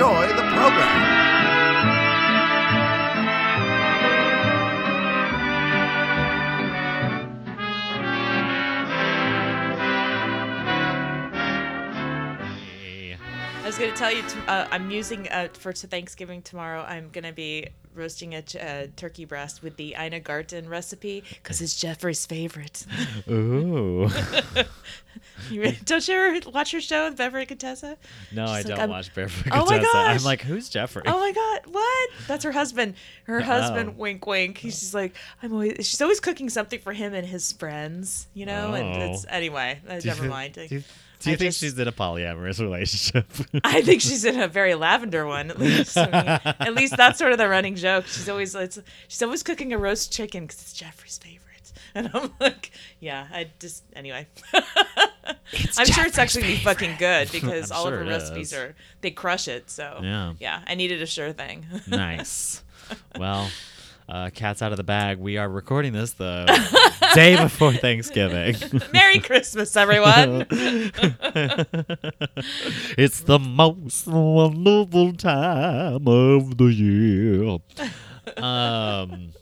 enjoy the program. I was going to tell you, uh, I'm using uh, for to Thanksgiving tomorrow. I'm going to be roasting a ch- uh, turkey breast with the Ina Garten recipe because it's Jeffrey's favorite. Ooh. You don't you ever watch her show with Beverly Contessa? No, I She's like, don't I'm- watch Barefoot Oh my Contessa. I'm like, who's Jeffrey? Oh my God! What? That's her husband. Her husband, Oh. wink, wink. He's just like, I'm always. She's always cooking something for him and his friends, you know. And Oh. it's anyway. uh, Do never thi- mind. You, do you I think just- she's in a polyamorous relationship? I think she's in a very lavender one, at least. I mean, at least that's sort of the running joke. She's always it's, she's always cooking a roast chicken because it's Jeffrey's favorite, and I'm like, yeah, I just anyway. I'm sure it's actually be fucking good because all sure of her recipes is. are they crush it. So Yeah. yeah, I needed a sure thing. nice. Well, uh, cat's out of the bag. We are recording this the day before Thanksgiving. Merry Christmas, everyone. it's the most wonderful time of the year. Um,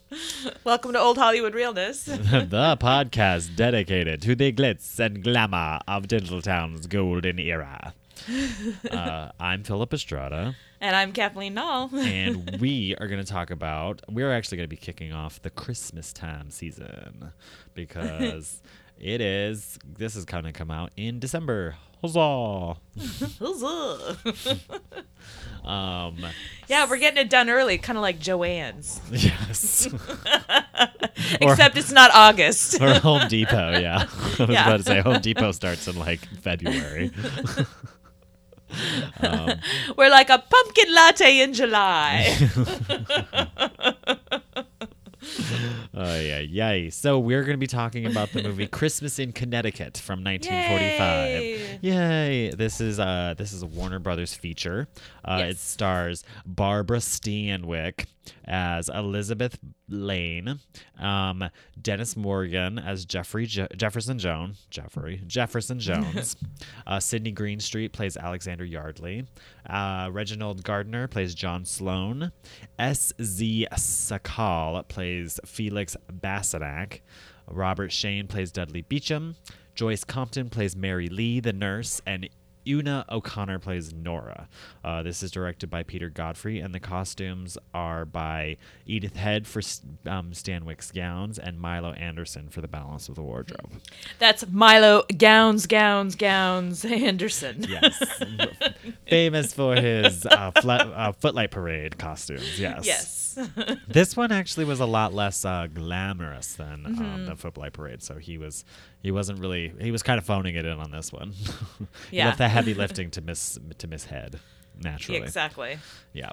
Welcome to Old Hollywood Realness. the podcast dedicated to the glitz and glamour of Tinseltown's golden era. Uh, I'm Philip Estrada, And I'm Kathleen Knoll. and we are going to talk about. We're actually going to be kicking off the Christmas time season because it is. This is going to come out in December. Huzzah! Um, yeah, we're getting it done early, kind of like Joanne's. yes. Except it's not August. or Home Depot, yeah. I was Yeah. about to say Home Depot starts in like February. Um, We're like a pumpkin latte in July. Oh yeah, yay! So we're going to be talking about the movie Christmas in Connecticut from 1945. Yay! This is uh this is a Warner Brothers feature. Uh, It stars Barbara Stanwyck as Elizabeth Lane, um, Dennis Morgan as Jeffrey Je- Jefferson Jones, Jeffrey Jefferson Jones, uh, Sidney Greenstreet plays Alexander Yardley, uh, Reginald Gardiner plays John Sloan, S. Z. Sakall plays Felix Bassenak, Robert Shayne plays Dudley Beecham, Joyce Compton plays Mary Lee, the nurse, and Una O'Connor plays Nora. Uh, this is directed by Peter Godfrey, and the costumes are by Edith Head for um, Stanwyck's gowns and Milo Anderson for the balance of the wardrobe. That's Milo Gowns, Gowns, Gowns Anderson. Yes. Famous for his uh, uh, Footlight Parade costumes. Yes. Yes. This one actually was a lot less uh, glamorous than Mm-hmm. um, the Footlight Parade, so he was he wasn't really he was kind of phoning it in on this one. he Yeah. left the heavy lifting to Miss to Miss Head naturally. exactly. Yeah.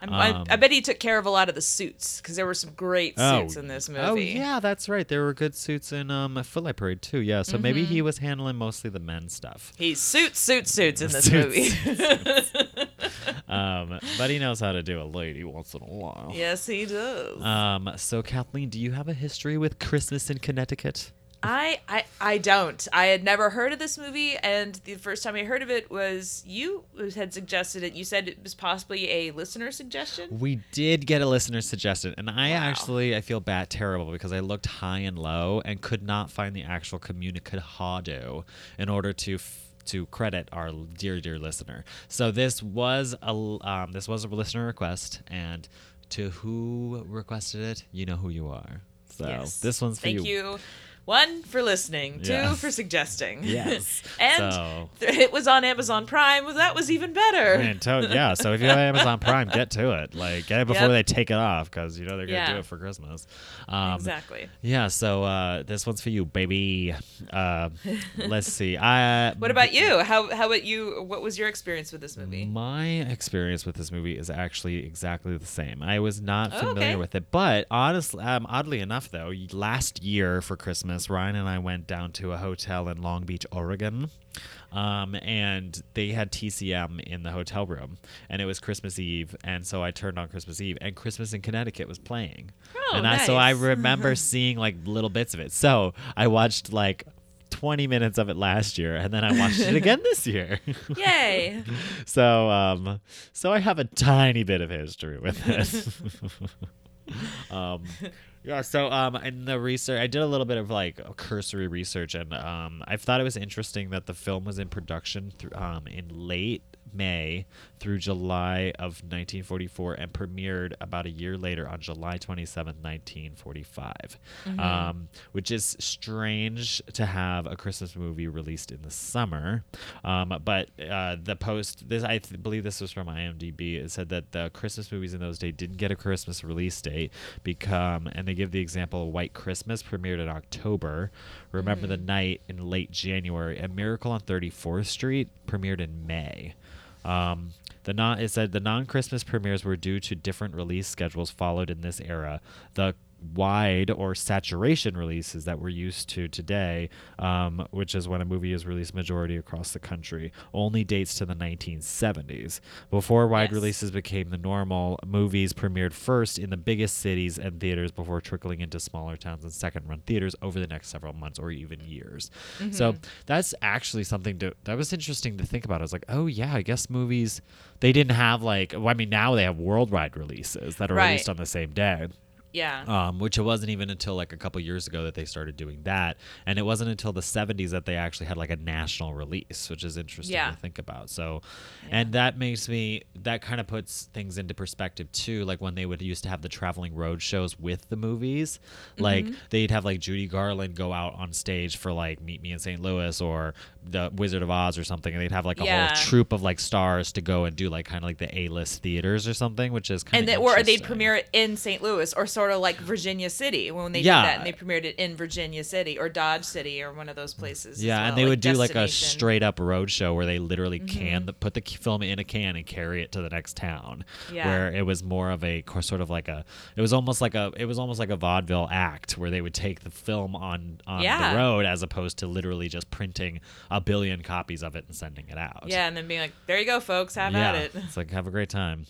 I'm, I, Um, I bet he took care of a lot of the suits because there were some great Oh, suits in this movie. Oh yeah, that's right. There were good suits in um Footlight Parade too. Yeah, so maybe Mm-hmm. he was handling mostly the men's stuff. He's suits, suits, suits in this Suits. movie. Um, but he knows how to do a lady once in a while. yes, he does. Um, so Kathleen, do you have a history with Christmas in Connecticut? I, I I don't. I had never heard of this movie, and the first time I heard of it was you had suggested it. You said it was possibly a listener suggestion. We did get a listener suggestion, and I Wow. actually I feel bad terrible because I looked high and low and could not find the actual communicado in order to f- to credit our dear dear listener. So this was a um, this was a listener request, and to who requested it, you know who you are. So yes. this one's for Thank you. you. One for listening, two Yeah. for suggesting. Yes. and So- th- it was on Amazon Prime. Well, that was even better. Man, to- yeah. So if you have Amazon Prime, get to it. Like, get it before Yep. they take it off because you know they're gonna do it for Christmas. Um, exactly. Yeah. So uh, this one's for you, baby. Uh, let's see. I. What about you? How how about you? What was your experience with this movie? My experience with this movie is actually exactly the same. I was not Oh, familiar okay. with it, but honestly, um, oddly enough, though, last year for Christmas, Ryan and I went down to a hotel in Long Beach, Oregon, um, and they had TCM in the hotel room, and it was Christmas Eve, and so I turned on Christmas Eve, and Christmas in Connecticut was playing, Oh, and I so I remember seeing like little bits of it. So I watched like. 20 minutes of it last year and then I watched it again this year. Yay! So, um, so I have a tiny bit of history with this. um, yeah. So, um, in the research, I did a little bit of like cursory research, and um, I thought it was interesting that the film was in production through, um, in late May through July of 1944 and premiered about a year later on July 27, 1945. Um, which is strange to have a Christmas movie released in the summer. Um, but uh, the post, this I th- believe this was from IMDb. It said that the Christmas movies in those days didn't get a Christmas release date, become, and they give the example: White Christmas premiered in October. Remember the Night in late January. A Miracle on 34th Street premiered in May. Um, the non it said the non-Christmas premieres were due to different release schedules followed in this era. The wide or saturation releases that we're used to today, um, which is when a movie is released majority across the country, only dates to the 1970s. Before wide Yes. releases became the normal, movies premiered first in the biggest cities and theaters before trickling into smaller towns and second-run theaters over the next several months or even years. So that's actually something to that was interesting to think about. I was like, oh yeah, I guess movies they didn't have like well, I mean now they have worldwide releases that are Right. released on the same day Yeah. um, which it wasn't even until like a couple years ago that they started doing that, and it wasn't until the 70s that they actually had like a national release, which is interesting Yeah. to think about. So, and that makes me that kind of puts things into perspective too. Like when they would used to have the traveling road shows with the movies, like Mm-hmm. they'd have like Judy Garland go out on stage for like Meet Me in St. Louis or the Wizard of Oz or something, and they'd have like a Yeah. whole troop of like stars to go and do like kind of like the A-list theaters or something, which is kind and of they, or they'd premiere it in St. Louis, or sort of like Virginia City when they Yeah. did that, and they premiered it in Virginia City or Dodge City or one of those places. Yeah, and well, they would do like a Mm-hmm. straight up road show where they literally can the, put the film in a can and carry it to the next town. Yeah. Where it was more of a sort of like a it was almost like a it was almost like a vaudeville act where they would take the film on on Yeah. the road as opposed to literally just printing a billion copies of it and sending it out. Yeah, and then being like, "There you go, folks, have yeah. at it." It's like have a great time.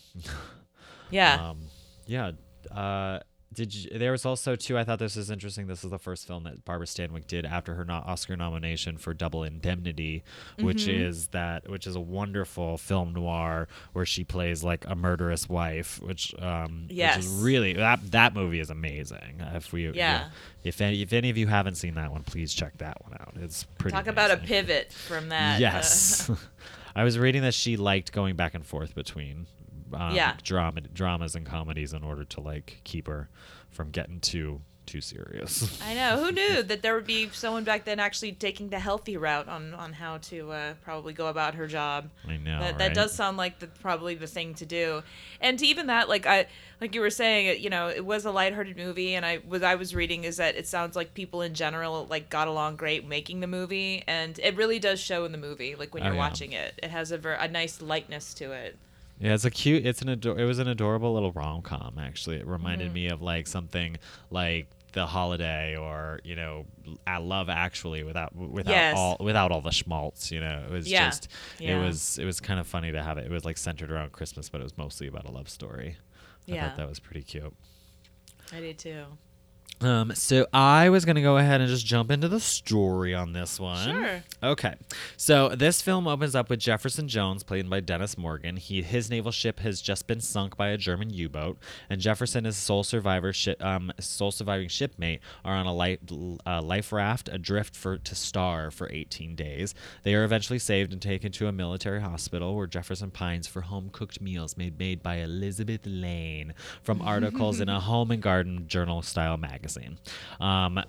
Yeah. Um, yeah. Uh, did you, there was also too? I thought this was interesting. This is the first film that Barbara Stanwyck did after her no- Oscar nomination for Double Indemnity, which Mm-hmm. is that which is a wonderful film noir where she plays like a murderous wife, which um, which Yes. is really that that movie is amazing. If we Yeah. if any if any of you haven't seen that one, please check that one out. It's pretty. Talk about a pivot from that. uh, Yes. I was reading that she liked going back and forth between um, Yeah. drama, dramas and comedies in order to like keep her from getting too too serious. I know. Who knew that there would be someone back then actually taking the healthy route on on how to uh, probably go about her job. I know. that, that right? does sound like the, probably the thing to do and even that like i like you were saying it you know it was a lighthearted movie and i was i was reading is that it sounds like people in general like got along great making the movie and it really does show in the movie like when Oh, you're yeah. watching it it has a, ver- a nice lightness to it Yeah, it's a cute. It's an ador- It was an adorable little rom com. Actually, it reminded Mm-hmm. me of like something like The Holiday or you know, I Love Actually without without Yes. all without all the schmaltz. You know, it was Yeah. just Yeah. it was it was kind of funny to have it. It was like centered around Christmas, but it was mostly about a love story. I Yeah. thought that was pretty cute. i did too Um, so I was gonna go ahead and just jump into the story on this one. Sure. Okay. So this film opens up with Jefferson Jones, played by Dennis Morgan. He his naval ship has just been sunk by a German U-boat, and Jefferson, his sole survivor, shi um, sole surviving shipmate, are on a life, uh, life raft adrift for to Star for 18 days. They are eventually saved and taken to a military hospital where Jefferson pines for home-cooked meals made made by Elizabeth Lane from articles in a home and garden journal style magazine. Um,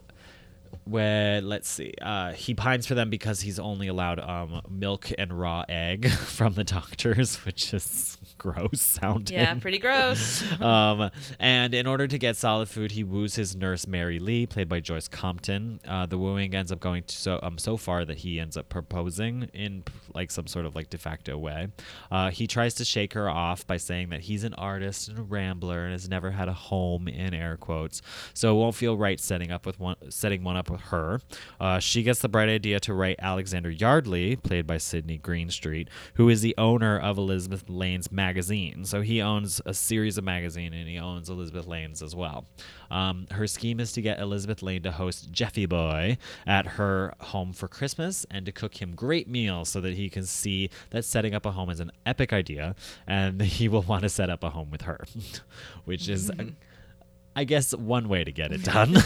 where let's see, uh, he pines for them because he's only allowed um, milk and raw egg from the doctors, which is gross sounding. Yeah, pretty gross. um, and in order to get solid food, he woos his nurse Mary Lee, played by Joyce Compton. Uh, the wooing ends up going to so um so far that he ends up proposing in like some sort of like de facto way. Uh, he tries to shake her off by saying that he's an artist and a rambler and has never had a home in air quotes, so it won't feel right setting up with one setting one up with her. Uh, she gets the bright idea to write Alexander Yardley, played by Sidney Greenstreet, who is the owner of Elizabeth Lane's magazine. So he owns a series of magazine and he owns Elizabeth Lane's as well. Um, her scheme is to get Elizabeth Lane to host Jeffy Boy at her home for Christmas and to cook him great meals so that he can see that setting up a home is an epic idea and he will want to set up a home with her, which is. I guess one way to get it done.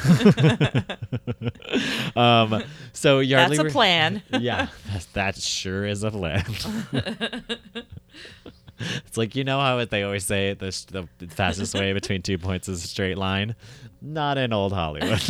um, so Yardley. That's a plan. yeah, that, that sure is a plan. it's like you know how they always say the the fastest way between two points is a straight line. Not in old Hollywood.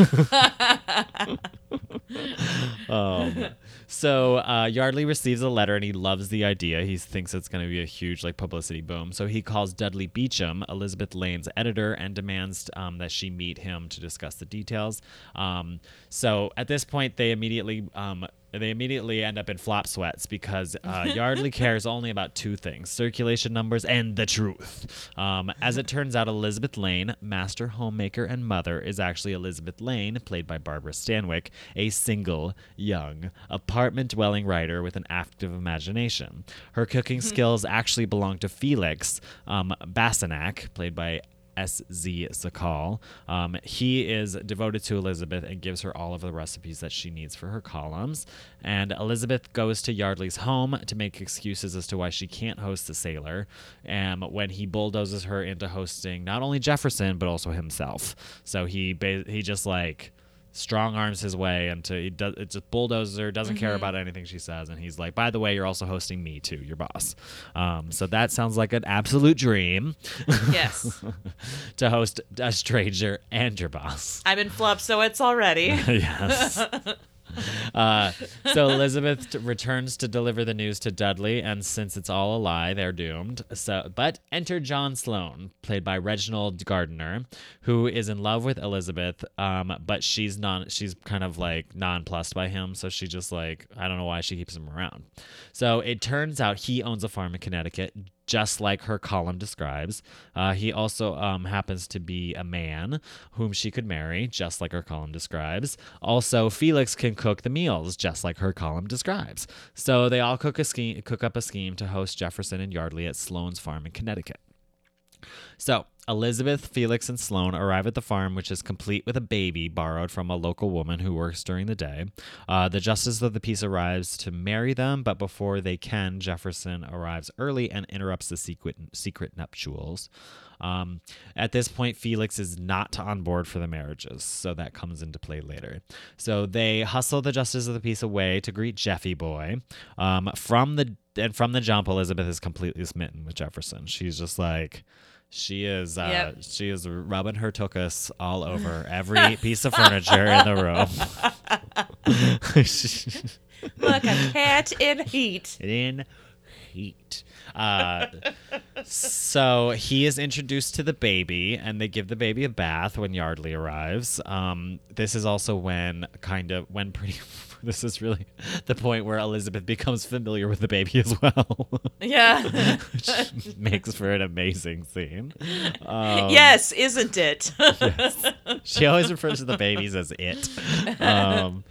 um, so uh, Yardley receives a letter and he loves the idea. He thinks it's going to be a huge like publicity boom. So he calls Dudley Beecham, Elizabeth Lane's editor, and demands um, that she meet him to discuss the details. Um, so at this point, they immediately um, they immediately end up in flop sweats because uh, Yardley cares only about two things circulation numbers and the truth. Um, as it turns out, Elizabeth Lane, master homemaker and mother, is actually Elizabeth Lane, played by Barbara Stanwyck, a single, young, apartment dwelling writer with an active imagination. Her cooking skills actually belong to Felix um, Bassenak, played by S.Z. Sakall. Um, he is devoted to Elizabeth and gives her all of the recipes that she needs for her columns. And Elizabeth goes to Yardley's home to make excuses as to why she can't host the sailor. Um, when he bulldozes her into hosting not only Jefferson but also himself. So he ba- he just like strong arms his way into he does it just bulldozes doesn't care about anything she says and he's like by the way you're also hosting me too your boss um, so that sounds like an absolute dream yes. to host a stranger and your boss. I'm in flub, so it's already. yes. Uh, so Elizabeth t- returns to deliver the news to Dudley, and since it's all a lie, they're doomed. So, but enter John Sloane, played by Reginald Gardiner, who is in love with Elizabeth, um, but she's non, she's kind of like nonplussed by him. So she just like I don't know why she keeps him around. So it turns out he owns a farm in Connecticut just like her column describes. Uh, he also um, happens to be a man whom she could marry, just like her column describes. Also, Felix can cook the meals, just like her column describes. So they all cook a scheme, cook up a scheme to host Jefferson and Yardley at Sloane's farm in Connecticut. So, Elizabeth, Felix, and Sloane arrive at the farm, which is complete with a baby borrowed from a local woman who works during the day. Uh, the justice of the peace arrives to marry them, but before they can, Jefferson arrives early and interrupts the secret, secret nuptials. Um, at this point, Felix is not on board for the marriages, so that comes into play later. So they hustle the justice of the peace away to greet Jeffy Boy. Um, from the and from the jump, Elizabeth is completely smitten with Jefferson. She's just like. She is uh, Yep. she is rubbing her tuchus all over every piece of furniture in the room. Look, a cat in heat. in heat. Uh, so he is introduced to the baby, and they give the baby a bath when Yardley arrives. Um, this is also when kind of when pretty. This is really the point where Elizabeth becomes familiar with the baby as well, Yeah. which makes for an amazing scene. Um, yes, isn't it? she always refers to the babies as it. Um,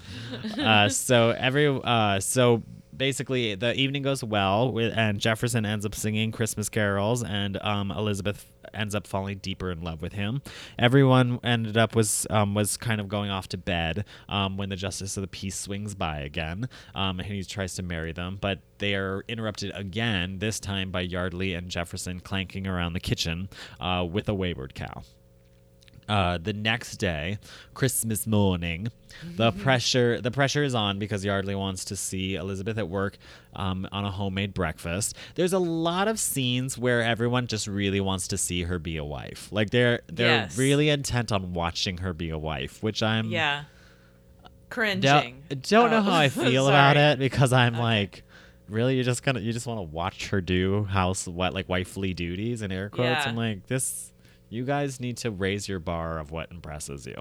uh, so every uh, so basically the evening goes well, and Jefferson ends up singing Christmas carols, and um, Elizabeth ends up falling deeper in love with him. Everyone ended up was um, was kind of going off to bed um, when the justice of the peace swings by again, um, and he tries to marry them, but they are interrupted again. This time by Yardley and Jefferson clanking around the kitchen uh, with a wayward cow. Uh, the next day, Christmas morning, the pressure the pressure is on because Yardley wants to see Elizabeth at work um, on a homemade breakfast. There's a lot of scenes where everyone just really wants to see her be a wife. Like they're they're Yes. really intent on watching her be a wife, which I'm yeah. cringing. Don't, don't know Oh, how I feel about it because I'm like, really, you're just gonna you just want to watch her do house what like wifely duties in air quotes. Yeah. I'm like this. You guys need to raise your bar of what impresses you.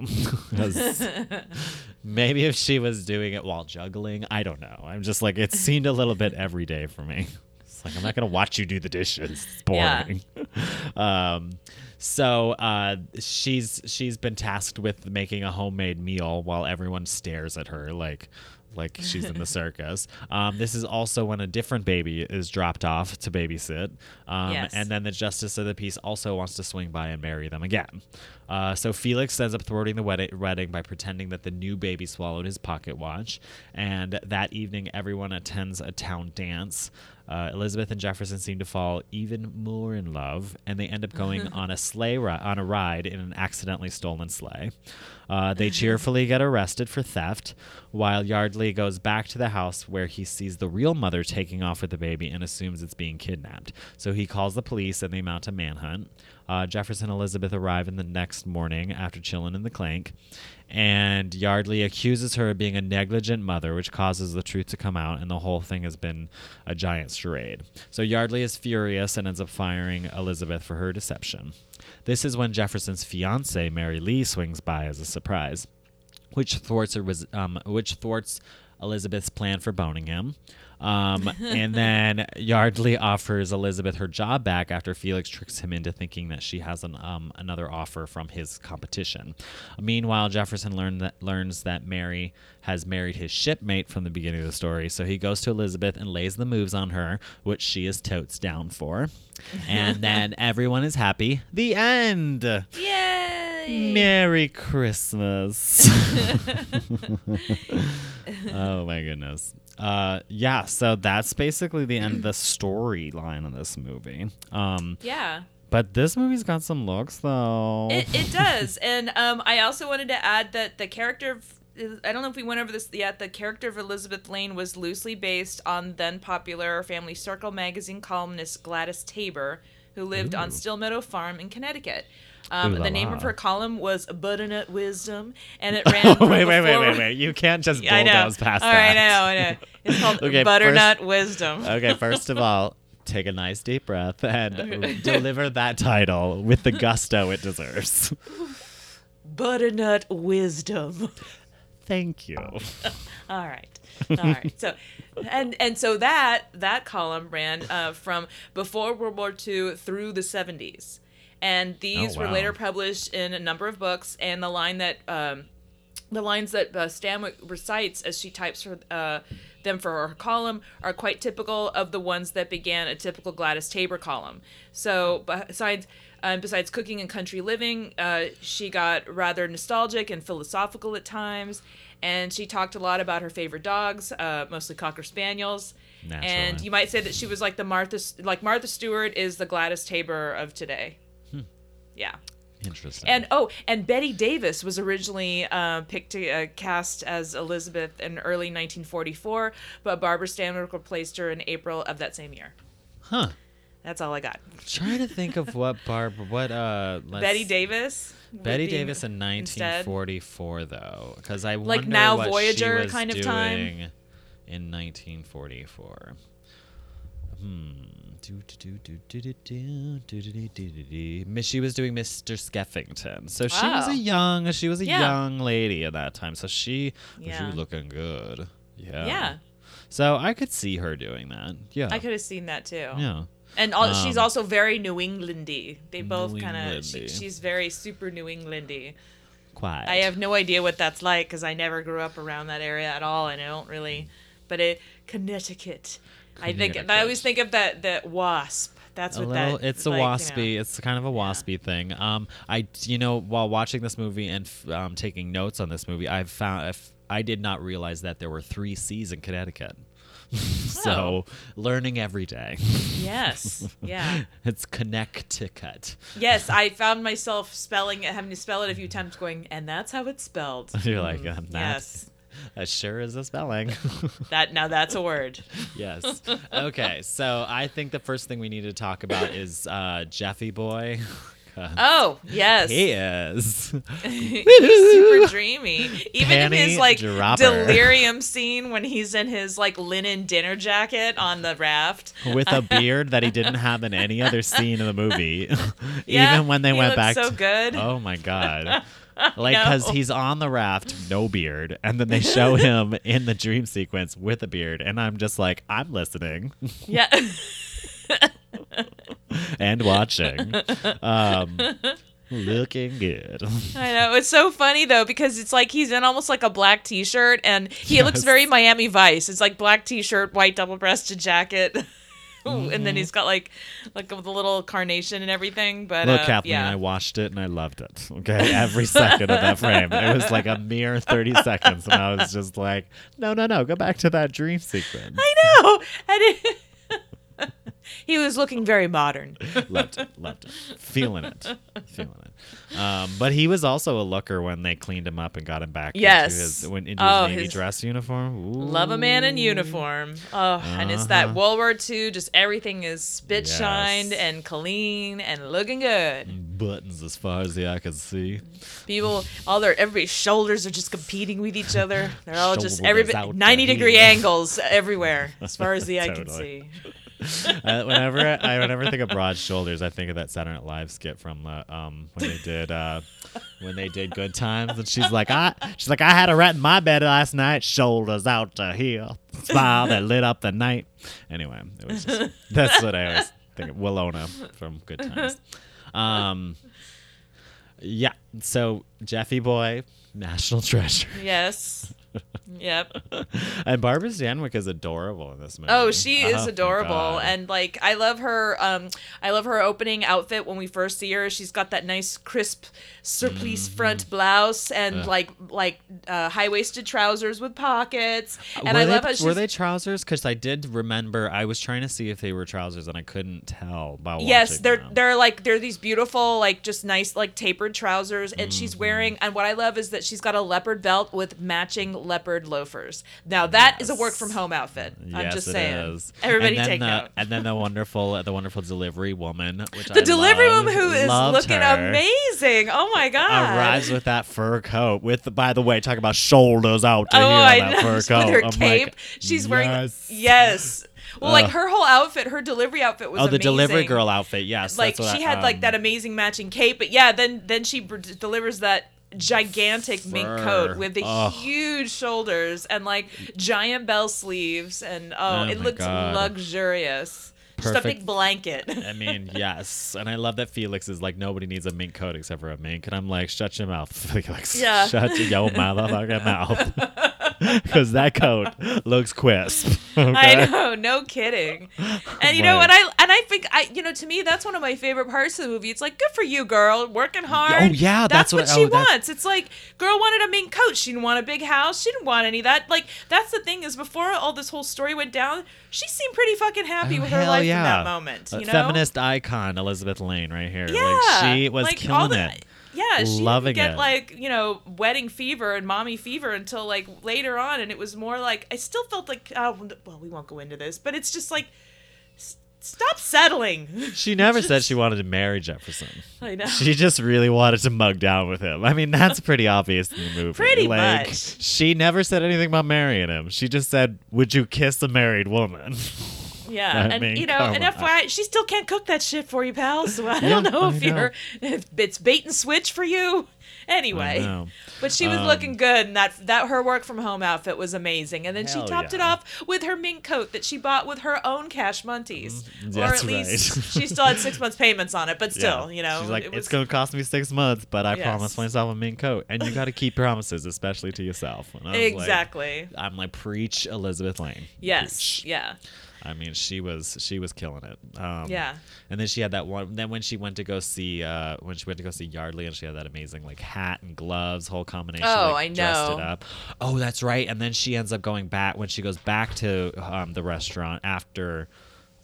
maybe if she was doing it while juggling, I don't know. I'm just like it seemed a little bit every day for me. It's like I'm not gonna watch you do the dishes. It's Yeah. boring. um, so uh, she's she's been tasked with making a homemade meal while everyone stares at her like like she's in the circus. Um, this is also when a different baby is dropped off to babysit, um, Yes. and then the justice of the peace also wants to swing by and marry them again. Uh, so Felix ends up thwarting the wedding, wedding by pretending that the new baby swallowed his pocket watch, and that evening everyone attends a town dance. Uh, Elizabeth and Jefferson seem to fall even more in love, and they end up going on a sleigh ri- on a ride in an accidentally stolen sleigh. Uh, they cheerfully get arrested for theft, while Yardley goes back to the house where he sees the real mother taking off with the baby and assumes it's being kidnapped. So he calls the police and they mount a manhunt. Uh, Jefferson and Elizabeth arrive in the next morning after chilling in the clank, and Yardley accuses her of being a negligent mother, which causes the truth to come out, and the whole thing has been a giant charade. So Yardley is furious and ends up firing Elizabeth for her deception. This is when Jefferson's fiancee, Mary Lee, swings by as a surprise which thwarts her um, which thwarts Elizabeth's plan for boning him. Um, and then Yardley offers Elizabeth her job back after Felix tricks him into thinking that she has an, um, another offer from his competition. Meanwhile, Jefferson that, learns that Mary has married his shipmate from the beginning of the story, so he goes to Elizabeth and lays the moves on her, which she is totes down for. And then everyone is happy. The end. Yay! Merry Christmas. oh my goodness. Uh yeah, so that's basically the end of the storyline of this movie. Um Yeah. but this movie's got some looks though. It, it does. And um, I also wanted to add that the character of I don't know if we went over this yet. The character of Elizabeth Lane was loosely based on then popular Family Circle magazine columnist Gladys Taber, who lived on Ooh. Stillmeadow Farm in Connecticut. Um, Ooh la the name la. of her column was Butternut Wisdom, and it ran. from wait, wait, wait, wait, wait. You can't just I know. bulldoze past All right, that. I know, I know. It's called Okay, Butternut Wisdom. okay, first of all, take a nice deep breath and deliver that title with the gusto it deserves. Butternut Wisdom. Thank you. All right. All right. So, and and so that that column ran uh, from before World War II through the 70s, and these Oh, were later published in a number of books. And the line that um, the lines that uh, Stanwyck recites as she types for uh, them for her column are quite typical of the ones that began a typical Gladys Taber column. So besides um, besides cooking and country living, uh, she got rather nostalgic and philosophical at times, and she talked a lot about her favorite dogs, uh, mostly cocker spaniels. And you might say that she was like the Martha, like Martha Stewart is the Gladys Taber of today. Yeah. Interesting. And oh, and Bette Davis was originally uh, picked to uh, cast as Elizabeth in early 1944, but Barbara Stanwyck replaced her in April of that same year. huh. That's all I got. Trying to think of what Barb, what uh, let's- Bette Davis. Bette Davis in instead. 1944, though, because I Like wonder now what Voyager she was kind of doing time? in 1944. Hmm. She was doing Mr. Skeffington. So she was a young, she was a Yeah. young lady at that time. So she, she Yeah. was looking good. Yeah. Yeah. So I could see her doing that. Yeah. I could have seen that too. Yeah. And all, um, she's also very New Englandy. They both kind of. She, she's very super New Englandy. Quiet. I have no idea what that's like because I never grew up around that area at all, and I don't really. But it Connecticut, I think I always think of that that wasp. That's a what little that. it's a like, you know. waspy it's kind of a waspy thing um i you know while watching this movie and f- um, taking notes on this movie i've found if i did not realize that there were three c's in connecticut so learning every day Yes. Yeah. it's connecticut yes, I found myself spelling it, having to spell it a few times, going, and that's how it's spelled. you're like Mm, that's yes. That sure is the spelling That now that's a word. yes okay so i think the first thing we need to talk about is uh jeffy boy Oh yes, He is. he's super dreamy. Even in his like dropper. delirium scene when he's in his like linen dinner jacket on the raft. with a beard that he didn't have in any other scene in the movie. Yeah, Even when they he went back so to good. Oh my god. Like know. he's on the raft, no beard, and then they show him in the dream sequence with a beard and I'm just like I'm listening Yeah. and watching. Um looking good. I know. It's so funny though because it's like he's in almost like a black t-shirt and he looks very Miami Vice. It's like black t-shirt, white double-breasted jacket. Ooh, And then he's got like like the little carnation and everything, but Mm-hmm. Look, uh, Kathleen, yeah. I watched it and I loved it. Okay, every second of that frame. It was like a mere 30 seconds, and I was just like, no, no, no, go back to that dream sequence. I know. And it, he was looking very modern. loved it, loved it, feeling it, feeling it. Um, but he was also a looker when they cleaned him up and got him back Yes. into his, when, into Oh, his navy his- dress uniform. Ooh. Love a man in uniform. Oh, and it's that Uh-huh. World War II. Just everything is spit Yes. shined and clean and looking good. buttons as far as the eye can see. People, all their everybody's shoulders are just competing with each other. They're all just Shoulders every out ninety degree angles everywhere, as far as the eye can see. Uh, whenever I whenever think of broad shoulders, I think of that Saturday Night Live skit from the um when they did uh when they did Good Times, and she's like, I she's like, I had a rat in my bed last night, shoulders out to here, smile that lit up the night. Anyway, it was just that's what I always think of Willona from Good Times. Um, yeah. So Jeffy Boy, national treasure, Yes. Yep. and Barbara Stanwyck is adorable in this movie. Oh, she Oh, is my adorable, and like I love her. Um, I love her opening outfit when we first see her. She's got that nice crisp surplice front blouse and Mm-hmm. Ugh. like like uh, high waisted trousers with pockets. And were I they, love how she's were they trousers? Because I did remember I was trying to see if they were trousers and I couldn't tell by Yes, they're them. they're like they're these beautiful like just nice like tapered trousers and Mm-hmm. she's wearing and what I love is that she's got a leopard belt with matching leopard loafers. Now that is a work from home outfit. I'm Yes, just it saying. is. Everybody then take the, note. And then the wonderful, the wonderful delivery woman, which The I delivery loved, woman who is looking her, amazing. Oh my god. Arrives with that fur coat. With, by the way, talk about shoulders out Oh, I that know. fur With her I'm cape, like, she's wearing. yes. Yes. Well, like her whole outfit, her delivery outfit was Oh, the amazing. delivery girl outfit. Yes, Like that's what she I, had like um, that amazing matching cape, but yeah, then then she br- delivers that gigantic mink coat with the huge shoulders and like giant bell sleeves, and oh, Oh it looks God. luxurious. Just a Perfect. big blanket. I mean, yes, and I love that Felix is like nobody needs a mink coat except for a mink, and I'm like, shut your mouth, Felix. Yeah. shut your motherfucking mouth, because that coat looks crisp. I know, no kidding. And you know what I and I think I you know to me that's one of my favorite parts of the movie. It's like good for you, girl, working oh, hard. Oh, yeah, that's what, what- she oh, wants. It's like girl wanted a mink coat. She didn't want a big house. She didn't want any of that. Like that's the thing is before all this whole story went down, she seemed pretty fucking happy Oh, with her life yeah. in that moment. A You know, feminist icon, Elizabeth Lane, right here. Yeah, like she was like, killing the- it. Yeah, she Loving didn't get it. like you know wedding fever and mommy fever until like later on, and it was more like I still felt like oh well we won't go into this, but it's just like stop settling. She never said she wanted to marry Jefferson. I know. She just really wanted to mug down with him. I mean, that's pretty obvious in the movie. Pretty like, much. She never said anything about marrying him. She just said, "Would you kiss a married woman?" Yeah, I and mean, you know, and on. FYI, she still can't cook that shit for you, pal. So I Yeah, don't know if know. you're if it's bait and switch for you. Anyway, but she was Um, looking good, and that that her work from home outfit was amazing. And then she topped it off with her mink coat that she bought with her own cash munties, or Mm, that's at least right. she still had six months payments on it. But still, Yeah. you know, she's like, it "It's was, gonna cost me six months, but I Yes. promised myself a mink coat, and you got to keep promises, especially to yourself." Was like- exactly. I'm like, preach Elizabeth Lane. yes, Preach. yeah, I mean, she was she was killing it. Um, Yeah. And then she had that one. Then when she went to go see uh, when she went to go see Yardley, and she had that amazing like hat and gloves, whole combination. Oh, like, I Dressed it up. Oh, that's right. And then she ends up going back when she goes back to um, the restaurant after.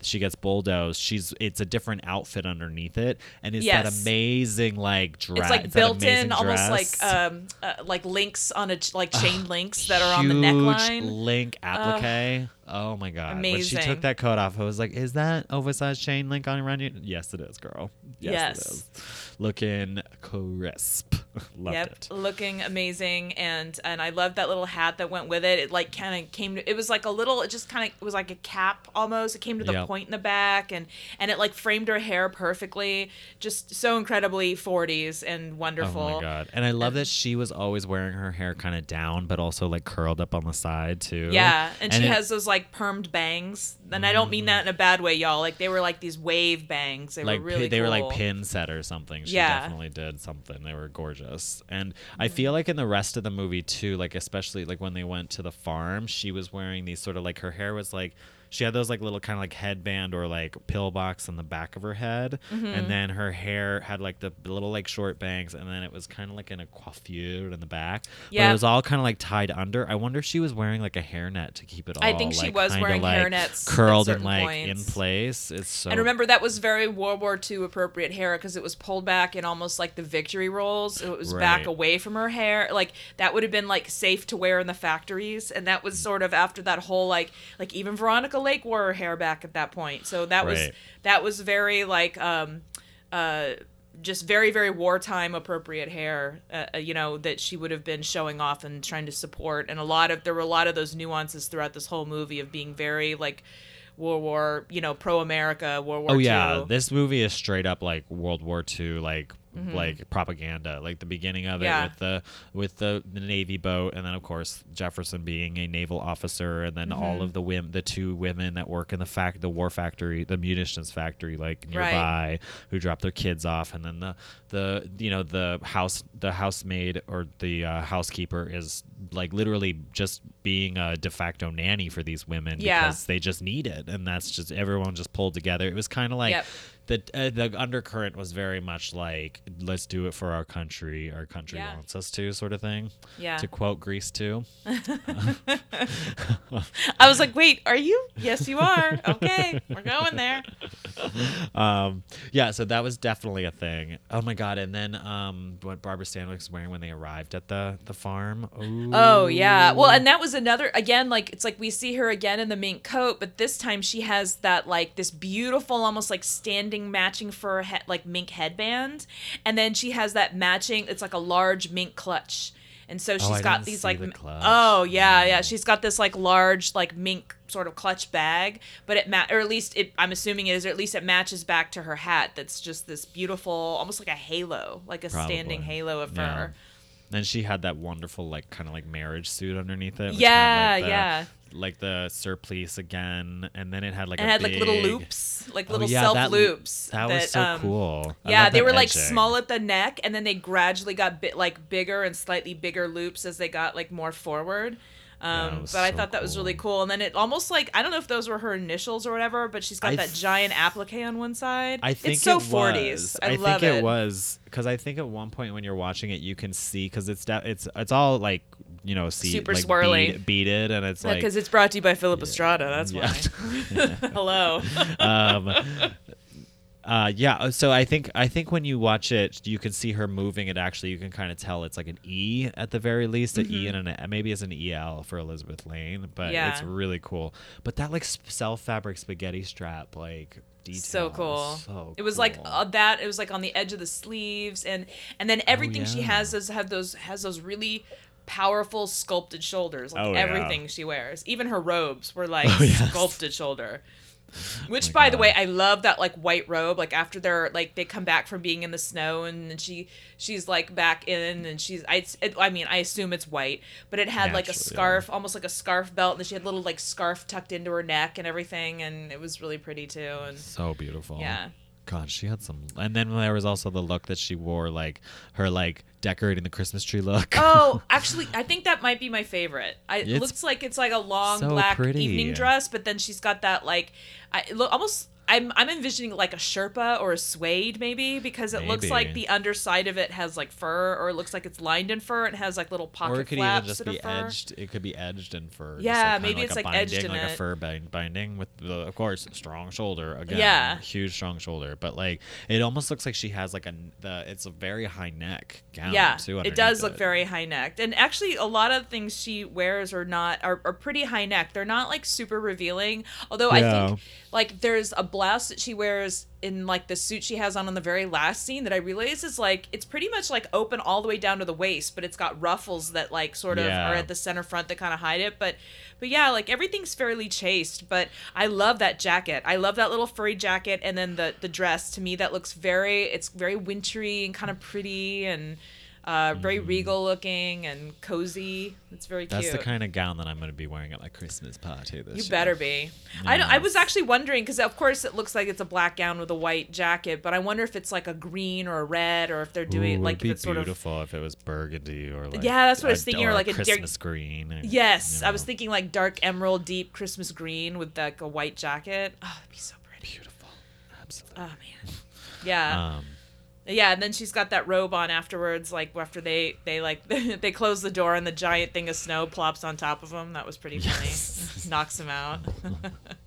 She gets bulldozed. She's it's a different outfit underneath it, and it's that amazing like dress. it's like that built in, almost dress. like um uh, like links on a ch- like chain links that are on the neckline. link applique. Oh my god! When she took that coat off, I was like, "Is that oversized chain link on around you?" Yes, it is, girl. Yes, Yes. it is. Looking crisp. Loved yep, it. looking amazing, and and I love that little hat that went with it. It like kind of came. To, it was like a little. It just kind of was like a cap almost. It came to the Yep. point in the back, and and it like framed her hair perfectly. Just so incredibly 40s and wonderful. Oh my god! And I love that she was always wearing her hair kind of down, but also like curled up on the side too. Yeah, and, she it- has those like permed bangs, and I don't mean that in a bad way, y'all. Like they were like these wave bangs. They like were really pi- they were like pin set or something. She Yeah. definitely did something. They were gorgeous, and Mm-hmm. I feel like in the rest of the movie too, like especially like when they went to the farm, she was wearing these sort of like her hair was like. She had those like little kind of like headband or like pillbox on the back of her head, Mm-hmm. and then her hair had like the little like short bangs, and then it was kind of like in a coiffure in the back. but it was all kind of like tied under. I wonder if she was wearing like a hairnet to keep it all. I think she like, was wearing like, hairnets curled and like points. in place. It's so And remember that was very World War II appropriate hair because it was pulled back in almost like the victory rolls. It was back away from her hair. Like that would have been like safe to wear in the factories. And that was sort of after that whole like like even Veronica Lake wore her hair back at that point. So that was that was very like um uh just very very wartime appropriate hair uh, uh, you know that she would have been showing off and trying to support and a lot of there were a lot of those nuances throughout this whole movie of being very like World War, you know, pro America, World War Oh II. yeah, this movie is straight up like World War II, like Mm-hmm. like propaganda. Like the beginning of it with the with the, the navy boat, and then of course Jefferson being a naval officer, and then Mm-hmm. all of the women, the two women that work in the fact the war factory, the munitions factory, like nearby, who drop their kids off, and then the the you know the house the housemaid or the uh, housekeeper is like literally just being a de facto nanny for these women Yeah. because they just need it, and that's just everyone just pulled together. It was kind of like Yep. The uh, the undercurrent was very much like let's do it for our country, our country Yeah. wants us to, sort of thing. Yeah. To quote Grease 2. I was like, wait, are you? Yes, you are. Okay, we're going there. um, yeah, so that was definitely a thing. Oh my god! And then um, what Barbara Stanwyck was wearing when they arrived at the the farm. Ooh. Oh yeah. Well, and that was another again like it's like we see her again in the mink coat, but this time she has that like this beautiful almost like standing matching fur he- like mink headband, and then she has that matching it's like a large mink clutch. And so oh, she's Oh, got these like the oh yeah yeah mm. she's got this like large like mink sort of clutch bag but it ma- or at least it I'm assuming it is or at least it matches back to her hat that's just this beautiful almost like a halo like a standing halo of Yeah. fur Then she had that wonderful like kind of like marriage suit underneath it. Yeah, had, like, the, yeah. Like the surplice again, and then it had like it had like little loops, like Oh, little yeah, self that- loops. That was so um, cool. I Yeah, they that were like small at the neck, and then they gradually got bit like bigger and slightly bigger loops as they got like more forward. Um, it was but I thought that was really cool. cool. And then it almost like I don't know if those were her initials or whatever, but she's got I that th- giant applique on one side. I think it's so it 40s. was. I, think love it, it. was because I think at one point when you're watching it, you can see because it's da- it's it's all like you know see Super like swirly. bead- beaded and it's like because it's brought to you by Philip Estrada. That's Yeah. why. Hello. um, uh, yeah. So I think I think when you watch it, you can see her moving. It actually you can kind of tell it's like an E at the very least, an E and an maybe it's an EL for Elizabeth Lane, but it's Mm-hmm. Really cool. But that like self fabric spaghetti strap like detail, so cool. So it was like uh, that. It was like on the edge of the sleeves, and and then everything she Oh, yeah. has is have those has those really powerful sculpted shoulders. Like Oh, yeah. everything she wears, even her robes were like Oh, yes. Oh sculpted shoulder. Which, oh my by the way, I love that like white robe. Like after they're like they come back from being in the snow, and then she she's like back in, and she's I it, I mean I assume it's white, but it had like a Naturally, yeah. scarf, almost like a scarf belt, and then she had little like scarf tucked into her neck and everything, and it was really pretty too. And so beautiful. Yeah. God, she had some. And then there was also the look that she wore, like her like decorating the Christmas tree look. Oh, actually, I think that might be my favorite. I, it looks like it's like a long so black pretty. evening dress, but then she's got that like, I look almost I'm I'm envisioning like a Sherpa or a suede maybe because it looks like the underside of it has like fur or it looks like it's lined in fur. It has like little pocket or it could flaps even just be edged. It could be edged in fur. Yeah, kinda maybe like it's, a like, edged in like a fur bind- binding with the, of course, strong shoulder again. Yeah. huge strong shoulder. But like, it almost looks like she has like a the. It's a very high neck gown. yeah, too, it does look it. very high necked, and actually, a lot of things she wears are not are, are pretty high neck. They're not like super revealing. Although I think like there's a blouse that she wears in like the suit she has on in the very last scene that I realize is like it's pretty much like open all the way down to the waist, but it's got ruffles that like sort of Yeah. are at the center front that kind of hide it. But but yeah, like everything's fairly chaste. But I love that jacket. I love that little furry jacket, and then the the dress. To me, that looks very it's very wintry and kind of pretty and. Uh, very regal looking and cozy. It's very cute. Mm-hmm. That's the kind of gown that I'm going to be wearing at my Christmas party this You year. better be. I, don't- I was actually wondering because of course it looks like it's a black gown with a white jacket, but I wonder if it's like a green or a red or if they're doing Ooh, like it'd if it's sort of. beautiful if it was burgundy or like Yeah, that's what I was a- thinking, or like a a dark- green. or, Yes, you I was thinking like dark emerald, deep Christmas green with like a white jacket. Oh, that'd be so pretty. beautiful, absolutely. Oh man. Yeah. Um, Yeah, and then she's got that robe on afterwards, like after they they like they close the door and the giant thing of snow plops on top of him. That was pretty funny. Yes. Knocks him out.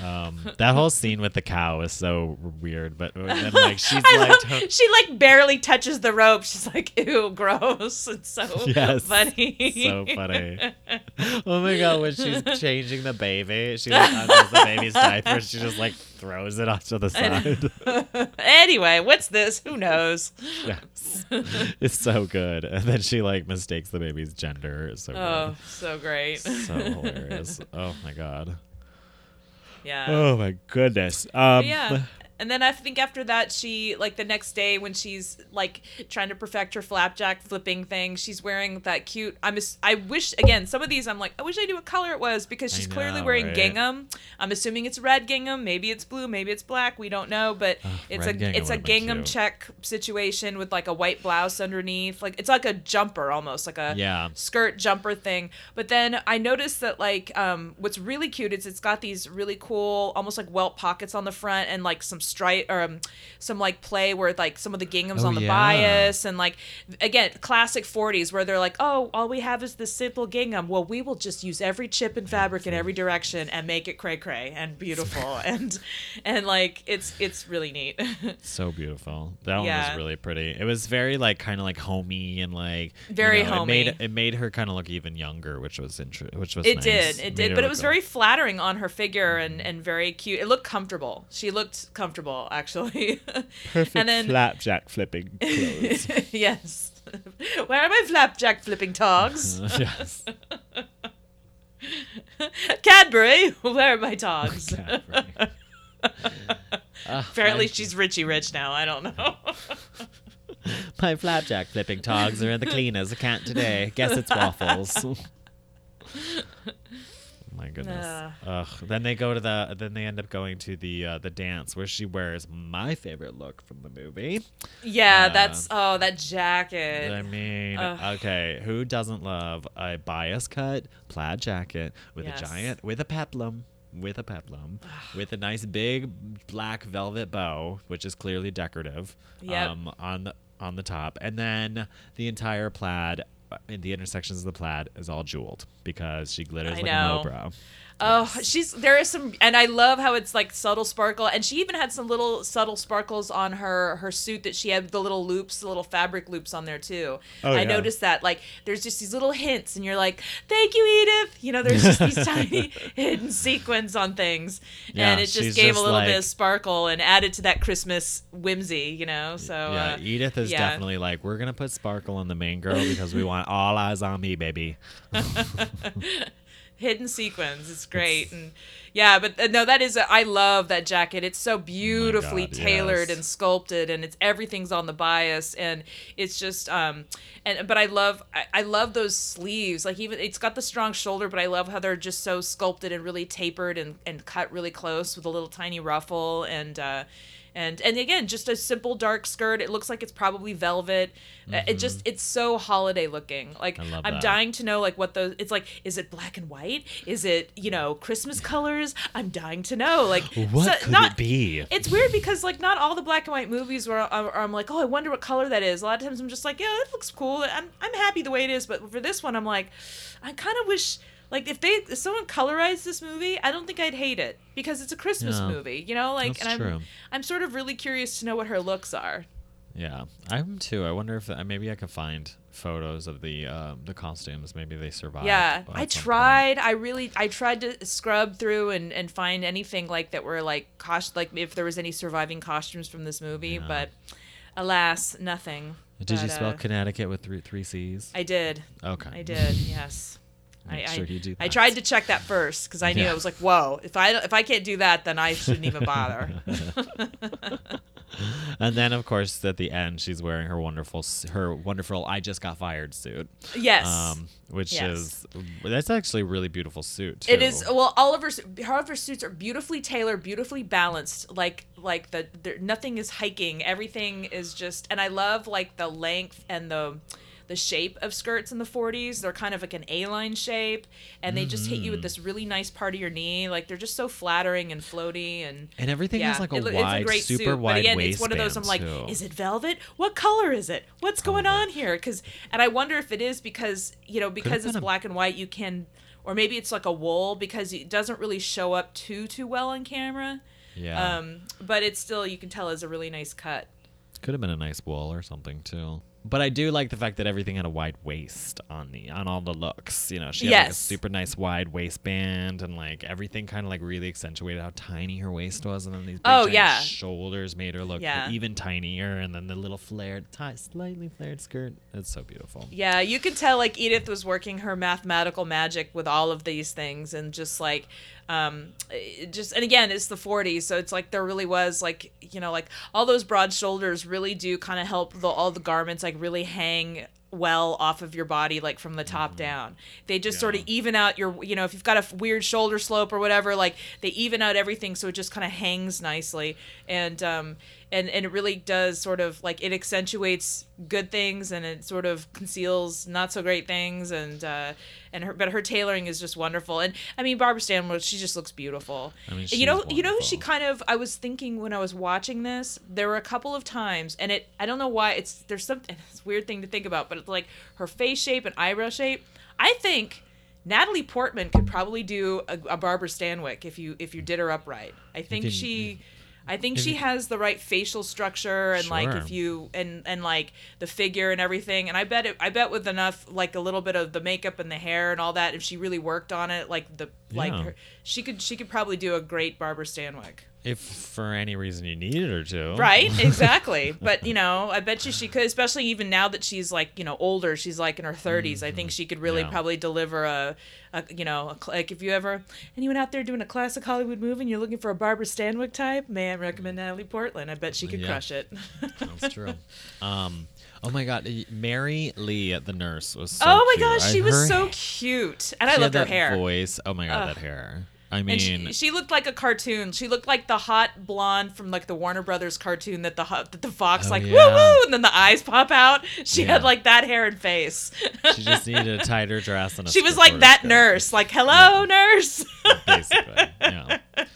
God. Um, that whole scene with the cow is so weird, but and like she's like, she like barely touches the rope. She's like, ew, gross. It's so Yes, funny. so funny. oh my god, when she's changing the baby, she like undoes the baby's diaper, she just like throws it onto the side. anyway, what's this? Who knows? yes, it's so good. And then she like mistakes the baby's gender. It's so Oh, so great. so hilarious. Oh my god. Yeah. Oh my goodness. Um, yeah. And then I think after that, she like the next day when she's like trying to perfect her flapjack flipping thing, she's wearing that cute. I'm. ass- I wish again some of these. I'm like, I wish I knew what color it was because she's clearly wearing right? gingham. I'm assuming it's red gingham. Maybe it's blue. Maybe it's black. We don't know. But it's a gingham it's a gingham cute. check situation with like a white blouse underneath. Like it's like a jumper almost like a Yeah. skirt jumper thing. But then I noticed that like um what's really cute is it's got these really cool almost like welt pockets on the front and like some stripe or um, some like play where like some of the ginghams Oh, on the yeah. bias and like again classic 40s where they're like oh all we have is this simple gingham well we will just use every chip and fabric in every direction and make it cray cray and beautiful and and like it's it's really neat So beautiful. That one was really pretty. It was very like kind of like homey and like you Very know, It made homey. it made her kind of look even younger, which was interesting. Which was It nice. did, it Made did, but it was very flattering on her figure and and very cute. It looked comfortable. She looked comfortable actually. perfect and then flapjack flipping clothes. yes. Where are my flapjack flipping togs? yes. Cadbury, where are my togs? Cadbury. Ah, Apparently she's Richie Rich now. I don't know. My flapjack flipping togs are in the cleaners. I can't today. Guess it's waffles. My goodness. Ugh. Then they go to the. Then they end up going to the uh, the dance where she wears my favorite look from the movie. yeah, Uh, that's oh that jacket. I mean, Ugh. okay, who doesn't love a bias cut plaid jacket with Yes. a giant with a peplum, with a peplum, with a nice big black velvet bow, which is clearly decorative, Yep. um, on the on the top, and then the entire plaid. Uh, In the intersections of the plaid is all jeweled because she glitters I like know. a mobrow. Oh, she's there is some, and I love how it's like subtle sparkle, and she even had some little subtle sparkles on her her suit that she had the little loops, the little fabric loops on there too. Oh, I yeah. noticed that like there's just these little hints, and you're like, "Thank you, Edith." You know, there's just these tiny hidden sequins on things, Yeah, and it just gave just a little bit of sparkle and added to that Christmas whimsy. You know, so yeah, uh, Edith is yeah. definitely like, we're gonna put sparkle on the main girl because we want all eyes on me, baby. hidden sequins. It's great, and yeah, but uh, no, that is. A, I love that jacket. It's so beautifully God, tailored yes. and sculpted, and it's everything's on the bias, and it's just um, and but I love I, I love those sleeves. Like even it's got the strong shoulder, but I love how they're just so sculpted and really tapered and and cut really close with a little tiny ruffle and. uh and and again just a simple dark skirt it looks like it's probably velvet Uh, it just it's so holiday looking like Mm-hmm. I'm that. dying to know like what those it's like is it black and white is it you know christmas colors i'm dying to know like What so- could not it be? it's weird because like not all the black and white movies where I'm, I'm like, oh, I wonder what color that is. A lot of times I'm just like, yeah, it looks cool. I'm I'm happy the way it is. But for this one, I'm like, I kind of wish like if they if someone colorized this movie, I don't think I'd hate it because it's a Christmas movie, you know. Like, and I'm true. I'm sort of really curious to know what her looks are. Yeah, I'm too. I wonder if uh, maybe I could find photos of the um, the costumes. Maybe they survived. Yeah, I some point. tried. I really, I tried to scrub through and, and find anything like that were like cost, like if there was any surviving costumes from this movie, Yeah. but alas, nothing. Did you spell uh, Connecticut with three three C's? I did. okay. I did. Yes. I, sure you do I tried to check that first because I knew Yeah. I was like, "Whoa! If I if I can't do that, then I shouldn't even bother." And then, of course, at the end, she's wearing her wonderful her wonderful "I just got fired" suit. yes, Um, which Yes. is that's actually a really beautiful suit. Too. it is. Well, all of her all of her suits are beautifully tailored, beautifully balanced. Like like the there, nothing is hiking. Everything is just, and I love like the length and the the shape of skirts in the 40s. They're kind of like an A-line shape, and they just hit you with this really nice part of your knee. Like they're just so flattering and floaty and. And everything has like a it wide, super suit, wide but again, it's one of those. I'm like, too. is it velvet? What color is it? What's going on here? Because, and I wonder if it is because you know because it's a- black and white, you can, or maybe it's like a wool because it doesn't really show up too too well on camera. Yeah, Um, but it's still you can tell is a really nice cut. could have been a nice wool or something too. But I do like the fact that everything had a wide waist on the on all the looks. You know, she had like a super nice wide waistband and like everything kind of like really accentuated how tiny her waist was, and then these big Oh, yeah. shoulders made her look Yeah. even tinier, and then the little flared, ti- slightly flared skirt. It's so beautiful. Yeah, you could tell like Edith was working her mathematical magic with all of these things and just like um just and again it's the 40s so it's like there really was like you know like all those broad shoulders really do kind of help the, all the garments like really hang well off of your body like from the top down. They just sort of Mm-hmm. Even out your you know if you've got a f- weird shoulder slope or whatever like they even out everything so it just kind of hangs nicely and um and and it really does sort of like it accentuates good things and it sort of conceals not so great things and uh and her but her tailoring is just wonderful. And i mean barbara stanwyck she just looks beautiful. I mean, you know you know who she kind of i was thinking when i was watching this there were a couple of times and it i don't know why it's there's something it's a weird thing to think about but it's like her face shape and eyebrow shape. I think Natalie Portman could probably do a, a Barbara Stanwyck if you if you did her upright. I think she, I think if she has the right facial structure and like if you and and like the figure and everything. And I bet it, I bet with enough like a little bit of the makeup and the hair and all that, if she really worked on it, like the like her, she could she could probably do a great Barbara Stanwyck. If for any reason you needed her to, Right, exactly. but you know, I bet you she could, especially even now that she's like you know older. She's like in her 30s. I think she could really Yeah. probably deliver a, a you know, a, like if you ever anyone out there doing a classic Hollywood movie and you're looking for a Barbara Stanwyck type, may I recommend Natalie Portland. I bet she could Yeah. crush it. That's true. Um, oh my God, Mary Lee, the nurse, was. So oh my cute. gosh, I- she was so cute, and I she loved her hair. Voice. Oh my God, Ugh. that hair. I mean, she, she looked like a cartoon. She looked like the hot blonde from like the Warner Brothers cartoon that the that the fox Oh, like yeah. woo woo, and then the eyes pop out. She Yeah. had like that hair and face. she just needed a tighter dress and a. she was like that skirt, nurse, like hello nurse. Basically, yeah.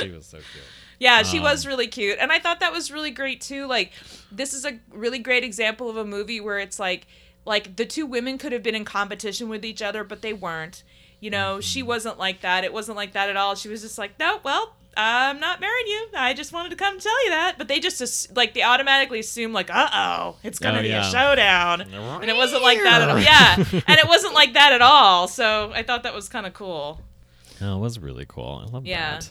She was so cute. yeah, she was Um, really cute, and I thought that was really great too. Like this is a really great example of a movie where it's like like the two women could have been in competition with each other, but they weren't. You know, she Mm-hmm. wasn't like that. It wasn't like that at all. She was just like, no, well, I'm not marrying you. I just wanted to come tell you that. But they just like they automatically assume like, uh oh, it's gonna Oh, be yeah. a showdown, and it wasn't like that at all. Yeah, and it wasn't like that at all. So I thought that was kind of cool. Oh, it was really cool. I love Yeah. that.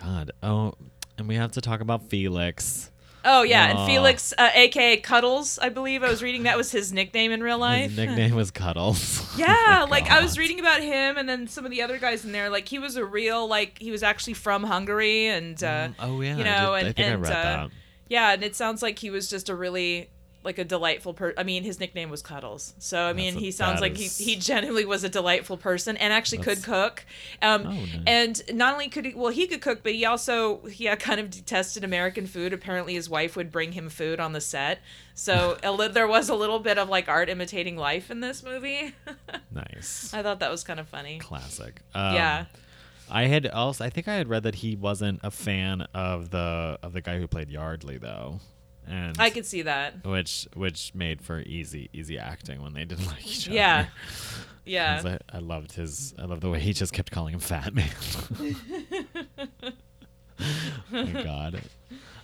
God. Oh, and we have to talk about Felix. Oh yeah, and Felix, uh, aka Cuddles, I believe I was reading that was his nickname in real life. His nickname was Cuddles. Yeah, Oh, like I was reading about him, and then some of the other guys in there. Like he was a real, like he was actually from Hungary, and uh, oh yeah. you I know, did- I and think and I read uh, that. yeah, and it sounds like he was just a really, like a delightful person. I mean his nickname was Cuddles. So I mean That's he sounds like is- he, he genuinely was a delightful person and actually could cook. Um Oh, nice. and not only could he well he could cook but he also he had kind of detested American food. Apparently his wife would bring him food on the set. So a li- there was a little bit of like art imitating life in this movie. Nice. I thought that was kind of funny. Classic. Um, yeah. I had also I think I had read that he wasn't a fan of the of the guy who played Yardley though. And I could see that. which which made for easy easy acting when they didn't like each Yeah. other. Yeah. 'Cause I, I loved his I loved the way he just kept calling him fat man. My oh, God.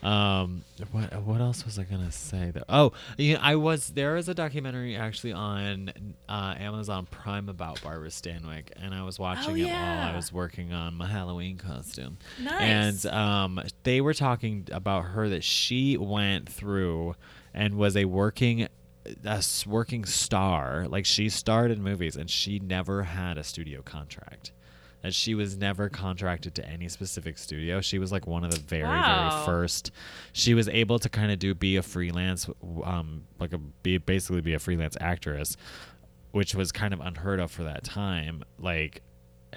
Um, what what else was I gonna say? There? Oh, yeah, I was there is a documentary actually on uh, Amazon Prime about Barbara Stanwyck, and I was watching it while I was working on my Halloween costume. Nice. And um, they were talking about her that she went through and was a working a working star. Like she starred in movies, and she never had a studio contract. She was never contracted to any specific studio. She was like one of the very Wow. very first. She was able to kind of do be a freelance, um, like a be basically be a freelance actress, which was kind of unheard of for that time. Like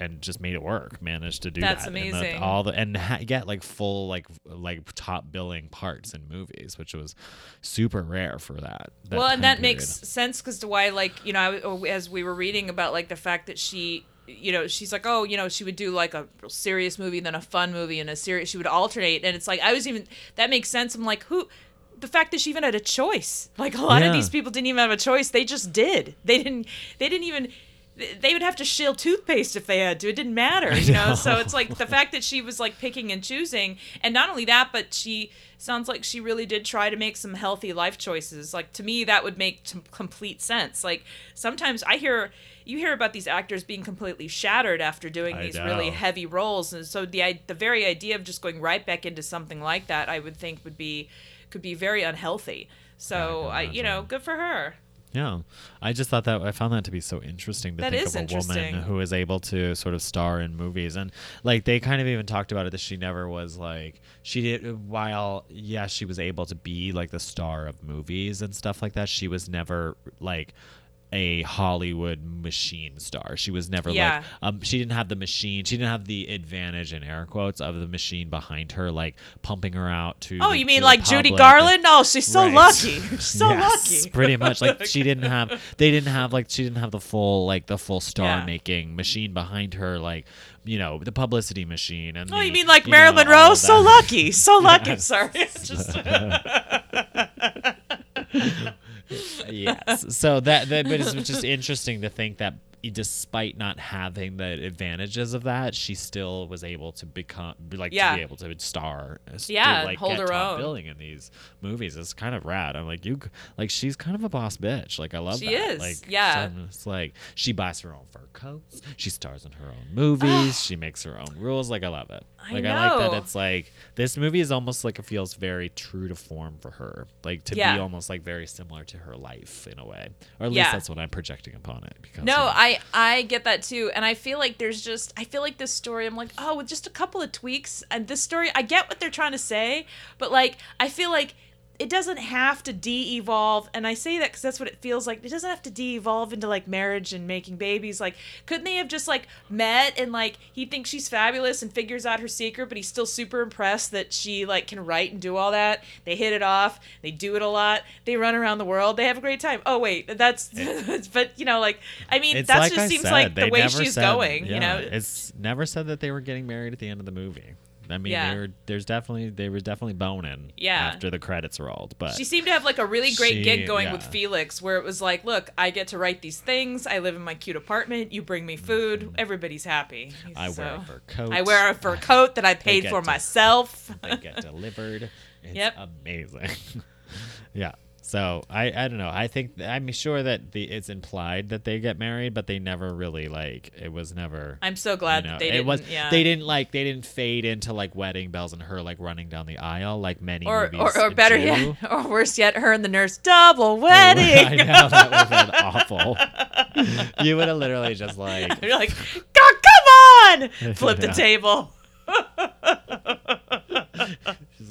and just made it work. Managed to do That's that. And the- amazing. all the and ha- get like full like like top billing parts in movies, which was super rare for that. that well, and that period. makes sense because to why, like, you know, I, as we were reading about, like, the fact that she, you know, she's like, oh, you know, she would do like a serious movie, then a fun movie, and a serious. She would alternate, and it's like I was even that makes sense. I'm like, who? The fact that she even had a choice, like a lot Yeah. of these people didn't even have a choice. They just did. They didn't. They didn't even. They would have to shill toothpaste if they had to. It didn't matter, you know. So it's like the fact that she was like picking and choosing, and not only that, but she sounds like she really did try to make some healthy life choices. Like to me, that would make t- complete sense. Like sometimes I hear you hear about these actors being completely shattered after doing I these really heavy roles, and so the the very idea of just going right back into something like that, I would think would be could be very unhealthy. So can I, you know, good for her. Yeah, I just thought that I found that to be so interesting to That think is of a woman who is able to sort of star in movies, and like they kind of even talked about it that she never was like she did while yeah she was able to be like the star of movies and stuff like that. She was never like a Hollywood machine star. She was never Yeah. like um she didn't have the machine. She didn't have the advantage in air quotes of the machine behind her like pumping her out to Oh, the- you mean like Judy. Garland? No, she's so Right. lucky. She's so Yes, lucky. pretty much. Like she didn't have, they didn't have like she didn't have the full like the full star Yeah. making machine behind her, like you know the publicity machine. And Oh, you mean like you Marilyn all Rose? So lucky, so lucky. Yes. Sorry, just yes. So that, that but it's just interesting to think that despite not having the advantages of that, she still was able to become like Yeah. to be able to star, uh, to, Yeah, like hold get her top own. billing in these movies. It's kind of rad. I'm like you, like she's kind of a boss bitch. Like I love She that. is, Like yeah. so it's like she buys her own fur coats. She stars in her own movies. she makes her own rules. Like I love it. I Like I like that. It's like this movie is almost like it feels very true to form for her. Like to Yeah. be almost like very similar to her life in a way, or at least Yeah. that's what I'm projecting upon it. Because No, I I get that too, and I feel like there's just I feel like this story. I'm like, oh, with just a couple of tweaks, and this story, I get what they're trying to say, but like I feel like it doesn't have to de-evolve, and I say that because that's what it feels like. It doesn't have to de-evolve into like marriage and making babies. Like, couldn't they have just like met and like he thinks she's fabulous and figures out her secret, but he's still super impressed that she like can write and do all that. They hit it off. They do it a lot. They run around the world. They have a great time. Oh wait, that's but you know like I mean that like just I seems said, like the way she's said- going. You know, it's never said that they were getting married at the end of the movie. I mean, Yeah. were, there's definitely they were definitely boning Yeah. after the credits rolled, but She seemed to have like a really great She- gig going with. Felix, where it was like, look, I get to write these things. I live in my cute apartment. You bring me food. Everybody's happy. Mm-hmm. I wear a fur coat. I wear a fur coat that I paid for to- myself. they get delivered. It's Yep. amazing. yeah. So I, I don't know. I think I'm sure that the it's implied that they get married, but they never really like it was never. I'm so glad you know, that they it didn't. was yeah. they didn't like they didn't fade into like wedding bells and her like running down the aisle like many or, movies or, or better do. yet, or worse yet, her and the nurse double wedding. I know that would have been awful. you would have literally just like You're like, God, come on! Flip the table.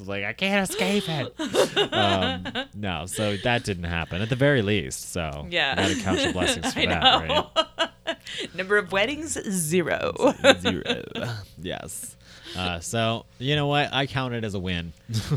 Was like, I can't escape it. um, no, so that didn't happen at the very least. So Yeah. gotta count your blessings for I that, know. Number of weddings zero. Zero. yes. Uh, so you know what? I count it as a win.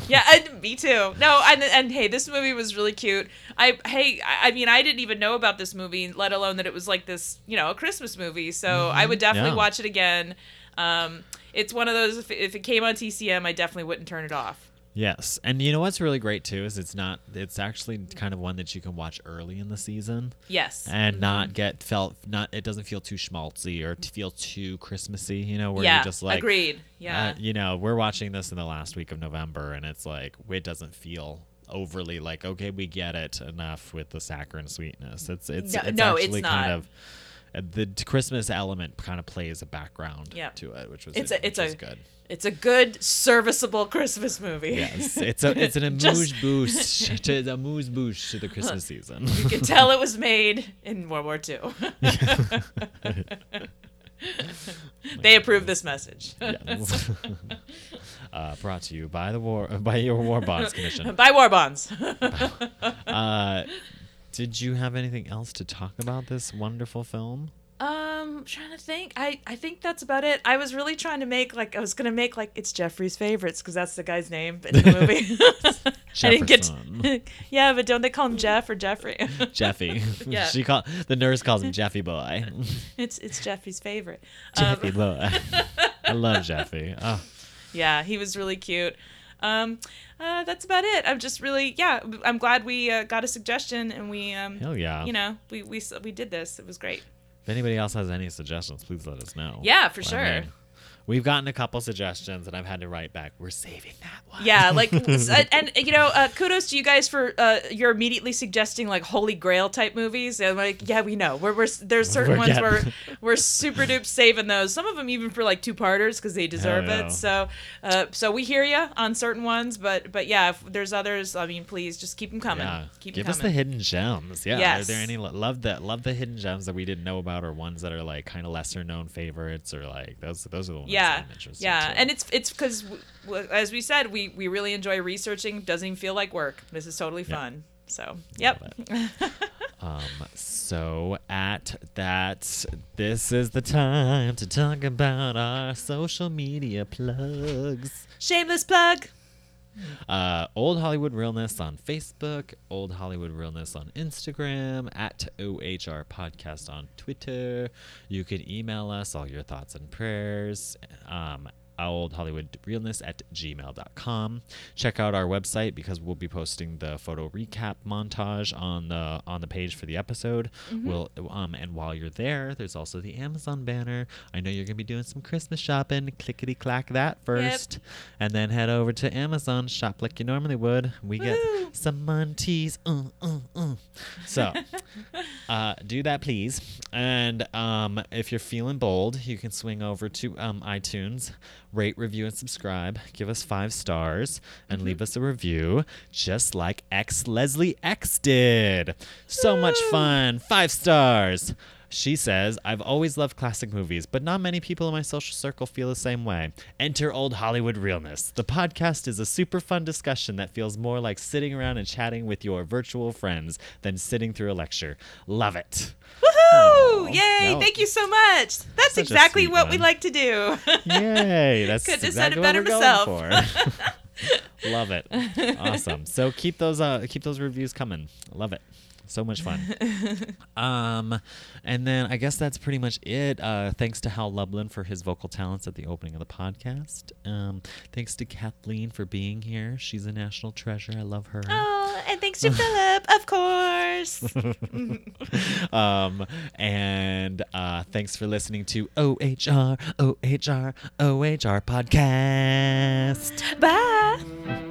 yeah, and me too. No, and and hey, this movie was really cute. I hey, I mean, I didn't even know about this movie, let alone that it was like this, you know, a Christmas movie. So I would definitely Mm-hmm. Yeah. watch it again. Um, it's one of those. If, if it came on TCM, I definitely wouldn't turn it off. Yes, and you know what's really great too is it's not. It's actually kind of one that you can watch early in the season Yes. and not get felt. Not it doesn't feel too schmaltzy or to feel too Christmassy. You know, where yeah. you're just like, agreed. Yeah. uh, you know, we're watching this in the last week of November, and it's like it doesn't feel overly like okay, we get it enough with the saccharine sweetness. It's it's, No- it's no, it's not. kind of. The Christmas element kind of plays a background Yeah. to it, which was It's a- it's a- good. it's a good, serviceable Christmas movie. Yes, it's a it's an amuse bouche to the amuse bouche to the Christmas season. you can tell it was made in World War II. they approve this message. Uh, brought to you by the war by your war bonds commission. by war bonds. Uh, did you have anything else to talk about this wonderful film? Um, I'm trying to think. I I think that's about it. I was really trying to make like I was gonna make like it's Jeffrey's favorites because that's the guy's name in the movie. I didn't get. Jefferson. yeah, but don't they call him Jeff or Jeffrey? Jeffy. Yeah. she call the nurse calls him Jeffy boy. it's it's Jeffrey's favorite. Um, Jeffy boy. I love Jeffy. Oh, yeah, he was really cute. Um, uh, that's about it. I'm just really yeah. I'm glad we uh, got a suggestion and we um, hell yeah. you know we we we did this. It was great. if anybody else has any suggestions, please let us know. Yeah, for I sure. mean, we've gotten a couple suggestions, and I've had to write back. We're saving that one. Yeah, like, and you know, uh, kudos to you guys for uh, you're immediately suggesting like Holy Grail type movies. And like, yeah, we know. We're, we're there's certain We're ones getting- where we're super dupe saving those. Some of them even for like two parters because they deserve it. So, uh, so we hear you on certain ones, but but yeah, if there's others, I mean, please just keep them coming. Yeah. Keep Give them us the hidden gems. Yeah. Are there any love that love the hidden gems that we didn't know about, or ones that are like kind of lesser known favorites, or like those those are the yeah yeah. and it's it's because as we said we we really enjoy researching. Doesn't even feel like work. This is totally Yeah. fun. So yep. Um, so at that, this is the time to talk about our social media plugs. shameless plug Uh, Old Hollywood Realness on Facebook, Old Hollywood Realness on Instagram, at OHR Podcast on Twitter. You can email us all your thoughts and prayers. Um, old hollywood realness at gmail.com check out our website because we'll be posting the photo recap montage on the on the page for the episode we'll um and while you're there there's also the amazon banner i know you're gonna be doing some christmas shopping clickety clack that first and then head over to Amazon, shop like you normally would. We Woo. get some munties. Uh, uh, uh. So, uh, do that, please. And um, if you're feeling bold, you can swing over to um, iTunes, rate, review, and subscribe. Give us five stars and mm-hmm. leave us a review, just like X Leslie X did. So much fun. Five stars. She says, I've always loved classic movies, but not many people in my social circle feel the same way. Enter Old Hollywood Realness. The podcast is a super fun discussion that feels more like sitting around and chatting with your virtual friends than sitting through a lecture. Love it. Woohoo! Aw, Yay! no. Thank you so much. That's Such exactly what we like to do. Yay. That's Couldn't have said exactly it better myself. for. Love it. Awesome. So keep those uh keep those reviews coming. Love it. So much fun. um and then I guess that's pretty much it. Uh thanks to Hal Lublin for his vocal talents at the opening of the podcast. Um thanks to Kathleen for being here. She's a national treasure. I love her. oh, and thanks to Philip, of course. um, and uh, thanks for listening to OHR, OHR, OHR podcast. Bye.